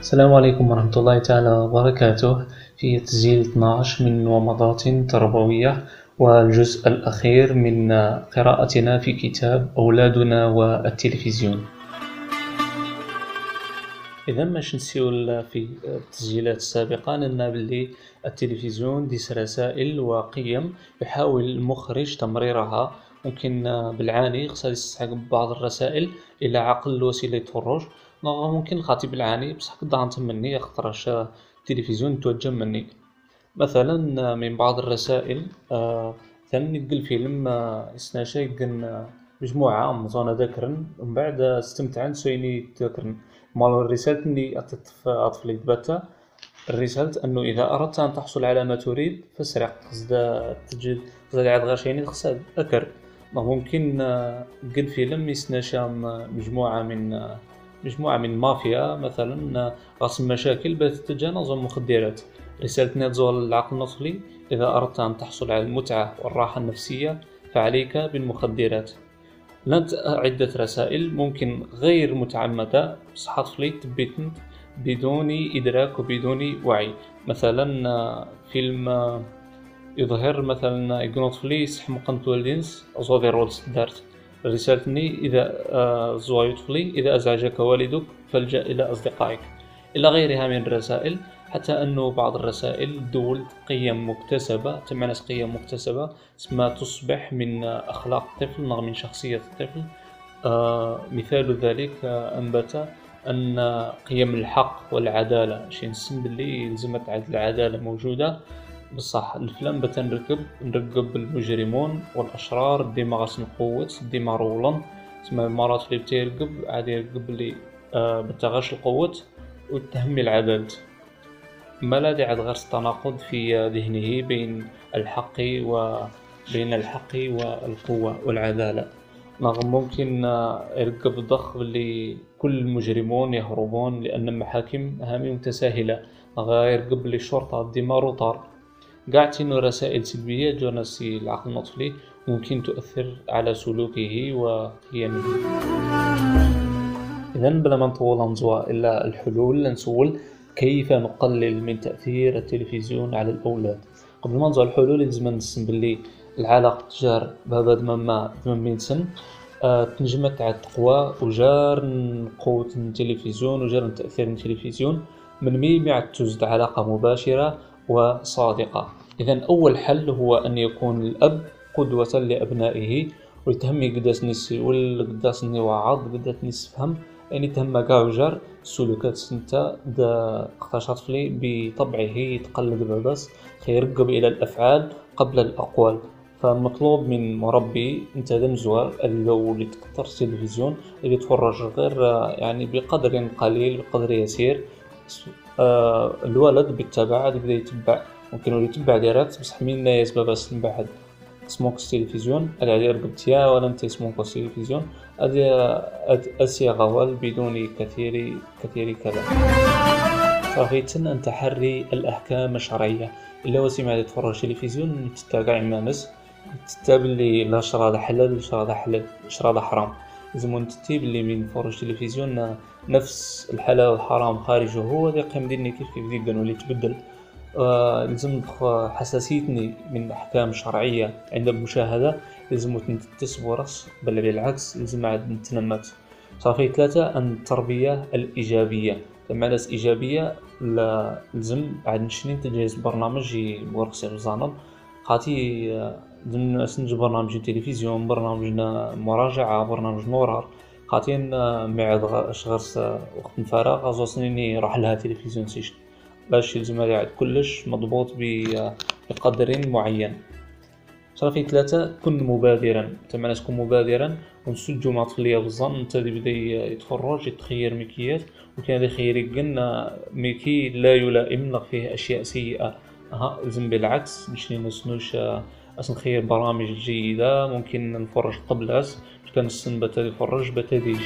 السلام عليكم ورحمة الله تعالى وبركاته. في تسجيل 12 من ومضات تربوية والجزء الأخير من قراءتنا في كتاب أولادنا والتلفزيون. إذا ما نسيو في التسجيلات السابقة أن بلي التلفزيون ديس رسائل وقيم يحاول المخرج تمريرها. ممكن بالعاني خصها يستحق بعض الرسائل إلى عقل الوسيلة يتفرج ممكن خاطي بالعاني بصح قد مني خاطرش التلفزيون توجه مني. مثلا من بعض الرسائل ثاني نلقى الفيلم يسناشا يقن مجموعة مزونا ذاكرن ومن بعد استمتعن سويني ذاكرن مال رسالة لي أطفالي تباتا الرسالة أنو إذا أردت أن تحصل على ما تريد فاسرع قصد تجد قصد عاد غاشيني خصها ذكر. ممكن قد فيلم يسناشا مجموعة من مجموعة من المافيا مثلا غاصم مشاكل بتتجانز المخدرات رسالتنا تزول العقل الطفلي إذا أردت أن تحصل على المتعة والراحة النفسية فعليك بالمخدرات. لنت عدة رسائل ممكن غير متعمدة بصح طفلي تبيتن بدون إدراك وبدون وعي. مثلا فيلم يظهر مثلا يقول طفلي يسحمقن والدينس زوفي رولز دارت. رسالتني إذا آه، زوايا طفلي إذا أزعجك والدك فالجأ إلى أصدقائك. إلى غيرها من الرسائل حتى أنه بعض الرسائل دول قيم مكتسبة تمنى قيم مكتسبة اسمها تصبح من أخلاق الطفل من شخصية الطفل. آه مثال ذلك آه أنبت أن قيم الحق والعدالة. شي نسم بلي يلزمك العدالة موجودة. بصح الفلام بتا نركب المجرمون والأشرار. ديما غاس نقوت ديما رولن. تسمى المرات اللي بتا يركب عاد يركب لي آه بتا غاش القوت وتهمي العدالة ما لا داعي غير التناقض في ذهنه بين الحق وبين الحق والقوة والعدالة. نعم ممكن يركب ضخ اللي كل المجرمون يهربون لأن المحاكم هامي متساهلة. غير قبل الشرطة ديما روطار قاع تينو رسائل سلبية جونسي العقل الطفلي ممكن تؤثر على سلوكه وقيمه. إذا بلا ما نطول نزوى إلا الحلول نسول كيف نقلل من تأثير التلفزيون على الأولاد. قبل ما نزوى الحلول لازم نسم باللي العلاقة تجار بابا دمما دممين سن آه تنجمت على التقوى وجار قوة التلفزيون وجار تأثير التلفزيون. من مي مع تزد علاقة مباشرة وصادقة. إذا أول حل هو أن يكون الأب قدوة لأبنائه ويتهم قداس نسي قداس ني وعظ قداس نسي فهم يعني تهم كاع وجار السلوكات سنتا دا خاطرش طفلي بطبعه يتقلد باباس خيرقب إلى الأفعال قبل الأقوال. فمطلوب من مربي أنت دمزوا لو اللي تكثر التلفزيون اللي يتفرج غير يعني بقدر قليل بقدر يسير الولد بالتبع يبدا يتبع. ممكن يتبع ديريكت بصح من ناس بس من بعد؟ سموك التلفزيون على رقبتيا ولا انت سموك التلفزيون هذه الصياغة بدون كثير كثير كلام صافي تن تحري الأحكام الشرعية. إلا وسمع يتفرج تلفزيون تتابع ناس تتابع اللي لا شرا حلال شرا حلال شرا حرام. لازم نتتي بلي من فرج تلفزيون نفس الحلال والحرام خارجه هو ذي قيم ديني كيف كيف دي اللي تبدل آه لازم حساسيتني من الأحكام الشرعية عند المشاهدة لازم راس بل بالعكس لازم عاد نتنمت. صافي ثلاثة أن التربية الإيجابية. بمعنى إيجابية لازم عاد نشني تجهز برنامج يورقسي غزانل خاطي لازم نسنج برنامج تلفزيون برنامج مراجعة برنامج نورار خاطين معد شغرس وقت الفراغ غازو سنيني راح لها تلفزيون سيشن باش يلزم يعد كلش مضبوط بقدر معين. صافي ثلاثة كن مبادرا. تمعنا تكون مبادرا ونسجو مع طفلية بالظن اللي بدأ يتفرج يتخير ميكيات. وكان هذا خير يقلنا ميكي لا يلائم فيه أشياء سيئة. ها لازم بالعكس باش نسنوش أصلا خير برامج جيدة ممكن نفرج قبل أس كان السن بتادي فرج بتاديش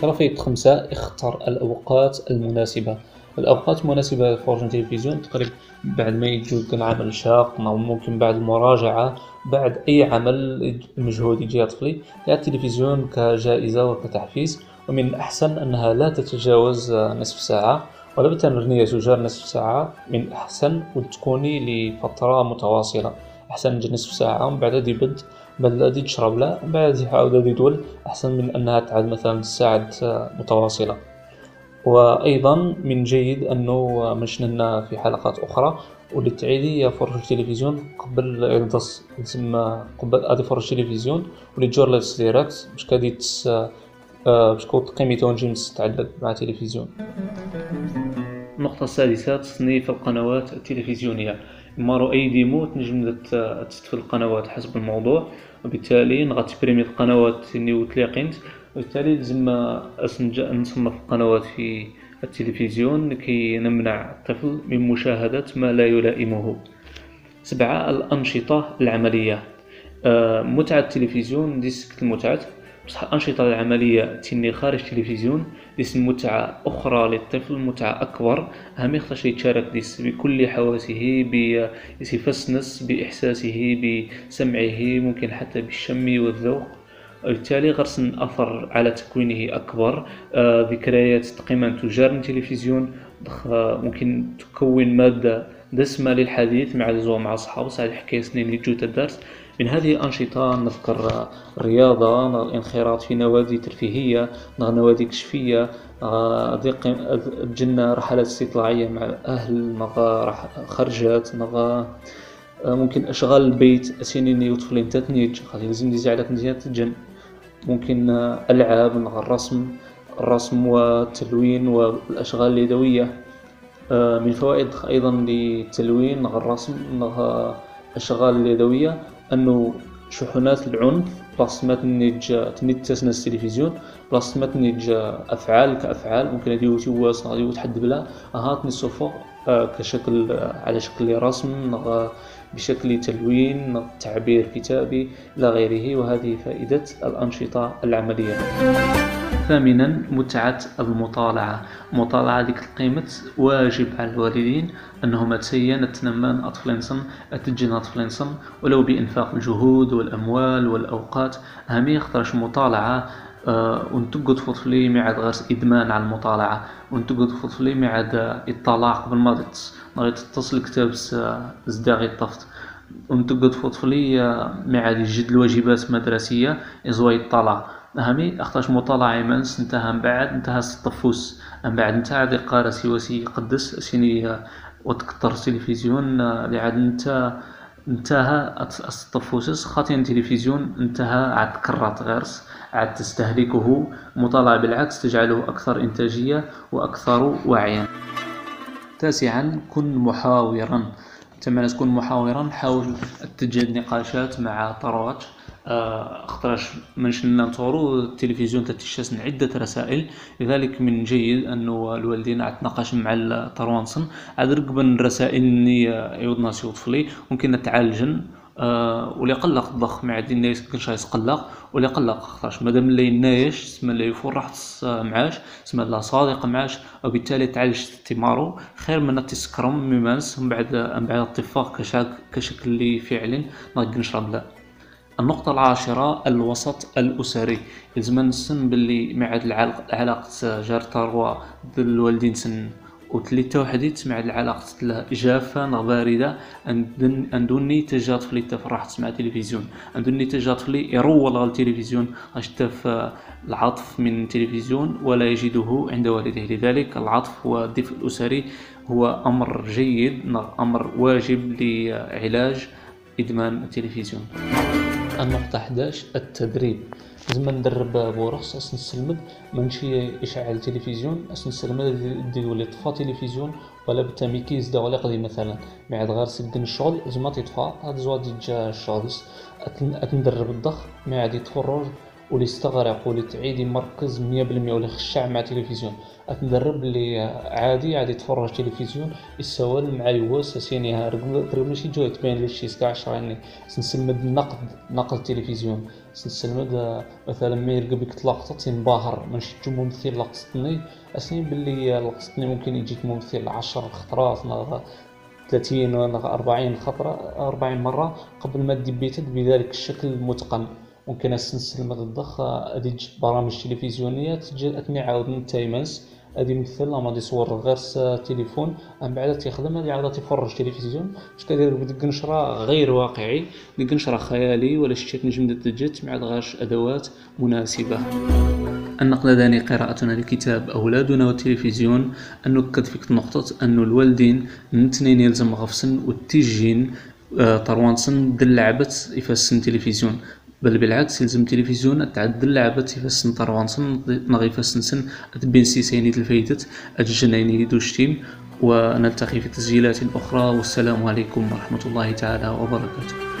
شرفية خمسة اختر الأوقات المناسبة. الأوقات المناسبة لفرجة التلفزيون تقريبا بعد ما يجوك العمل شاق أو ممكن بعد المراجعة بعد أي عمل مجهود يجي طفلي. التلفزيون كجائزة وكتحفيز ومن الأحسن أنها لا تتجاوز نصف ساعة. ولا بتمرنية تجار نصف ساعة من الأحسن وتكوني لفترة متواصلة. أحسن نصف ساعة ومن بعد يبد بل غادي تشرب لا ومن بعد يعاود غادي يدول أحسن من أنها تعاد مثلا ساعات متواصلة. وأيضا من جيد أنه مشنا في حلقات أخرى واللي تعيدي فرج التلفزيون قبل الدص تسمى قبل غادي فرج التلفزيون واللي تجور لا ديراكت باش كادي تس باش كنت قيمته ونجي تتعدد مع التلفزيون. النقطة السادسة تصنيف القنوات التلفزيونية. مارو أي ديمو تنجم تستفل القنوات حسب الموضوع. وبالتالي نغتبريمي القنوات اللي وتلاقينت وبالتالي لازم نصنف القنوات في التلفزيون لكي نمنع الطفل من مشاهدة ما لا يلائمه. سبعة الأنشطة العملية. آه، متعة التلفزيون ديسك المتعة. بصح الأنشطة العملية تني خارج التلفزيون ديس متعة أخرى للطفل متعة أكبر. أهم يخطش يتشارك ديس بكل حواسه بيفسنس بإحساسه بسمعه ممكن حتى بالشم والذوق. وبالتالي غرسن أثر على تكوينه أكبر. آه ذكريات تقريبا تجار التلفزيون. ممكن تكون مادة دسمة للحديث مع الزوم مع أصحاب ساعة الحكاية سنين اللي الدرس من هذه الأنشطة نذكر الرياضة الانخراط في نوادي ترفيهية نوادي كشفية تجينا رحلات استطلاعية مع الأهل خرجات ممكن أشغال البيت أسينيني وطفلين تتنيج خاطر لازم ديزي على مزيان تجن ممكن ألعاب الرسم الرسم والتلوين والأشغال اليدوية. من فوائد أيضا للتلوين الرسم الأشغال اليدوية. أنه شحنات العنف بلاص ما تنيت تسنس التلفزيون بلاص ما تنج أفعال كأفعال ممكن هادي يوتي غادي يتحد بلا. هات نصفو آه، كشكل على شكل رسم بشكل تلوين تعبير كتابي إلى غيره وهذه فائدة الأنشطة العملية. ثامنا متعة المطالعة. المطالعة ديك القيمة واجب على الوالدين أنهم تسين تنمان أطفلنسن أتجن أطفلنسن ولو بإنفاق الجهود والأموال والأوقات. أهمية خطرش مطالعة آه ونتقد فطفلي معاد غرس إدمان على المطالعة. ونتقد فطفلي معاد إطلاع قبل ما تتصل كتاب زداغي الطفت ونتقد فطفلي معاد يجد الواجبات المدرسية إزوا يطلع هامي أختاش مطالعة يمنس انتهى من بعد انتهى الطفوس من بعد انتهى ذي قارة سيوسي يقدس سيني وتكتر التلفزيون لعاد انت انتهى الطفوسس خاطين التلفزيون انتهى عاد كرات غرس عاد تستهلكه. مطالعة بالعكس تجعله أكثر إنتاجية وأكثر وعيا. تاسعا كن محاورا. تما تكون محاورا حاول تجد نقاشات مع طروات. خطراش منشنا نطورو التلفزيون تتشاسن عدة رسائل. لذلك من جيد أنه الوالدين نقاش مع الطروانسن عاد رقبا الرسائل اللي يوض ناس يوطفلي ممكن نتعالجن. آه واللي قلق الضخ ما عاد الناس كل شيء يقلق واللي قلق خاطرش مادام اللي نايش سما اللي يفرح معاش سما لا صادق معاش وبالتالي تعالج تيمارو. خير من تسكرم ميمانس من بعد من بعد الطفاق كشكل اللي فعل نقدر نشرب لا النقطة العاشرة الوسط الأسري. لازم نسن باللي معاد العلاقة جار تروا الوالدين سن. وتلي توحديت مع العلاقة جافة باردة. أندوني تجات فلي تفرح تسمع تلفزيون. أندوني تجات فلي يرول على التلفزيون. أشتف العطف من التلفزيون ولا يجده عند والده. لذلك العطف والدفء الأسري. هو أمر جيد أمر واجب لعلاج إدمان التلفزيون. النقطة 11 التدريب. لازم ندرب بورخص أس نسلمد مانشي إشعال تلفزيون أس نسلمد دي ولي طفا تلفزيون ولا بالتاميكي يزدا ولا قضي مثلا. معاد غير سدن الشغل زعما تطفى هاد زواد يتجا الشغل. أتندرب الضخ معاد يتفرج. واللي يستغرق واللي تعيد مية بالمية واللي خشع مع تلفزيون. اتندرب اللي عادي عادي يتفرج تلفزيون. يسوال مع يواس سيني رقم ماشي جو تبين لي شي سكاع عشرين سنسلمد النقد نقد التلفزيون سنسلمد مثلا ما يرقب بك لقطة تنباهر ماشي تجو ممثل لقطتني اسني باللي لقطتني ممكن يجيك ممثل عشر خطرات 30 ولا 40 خطرة 40 مرة قبل ما تدبيتد بذلك الشكل المتقن. ممكن السنسل مغدخ ادي برامج تلفزيونية تجي اثني عاود نتايمنس ادي مثل ما غادي يصور غير تليفون. من بعد تيخدم هادي عاود تيفرج تلفزيون. باش كدير بديك غير واقعي ديك خيالي ولا شتي نجم تجت مع غاش أدوات مناسبة. النقل لداني قراءتنا لكتاب أولادنا والتلفزيون. نكد فيك نقطة أن الوالدين نتنين يلزم غفصن والتيجين آه، طروانسن دلعبت يفسن تلفزيون بل بالعكس يلزم تلفزيون تعدل لعبة يفسن طروانسن نغي فسن سن أتبين سيسيني الفايدت أجنيني دوشتيم ونلتقي في تسجيلات أخرى والسلام عليكم ورحمة الله تعالى وبركاته.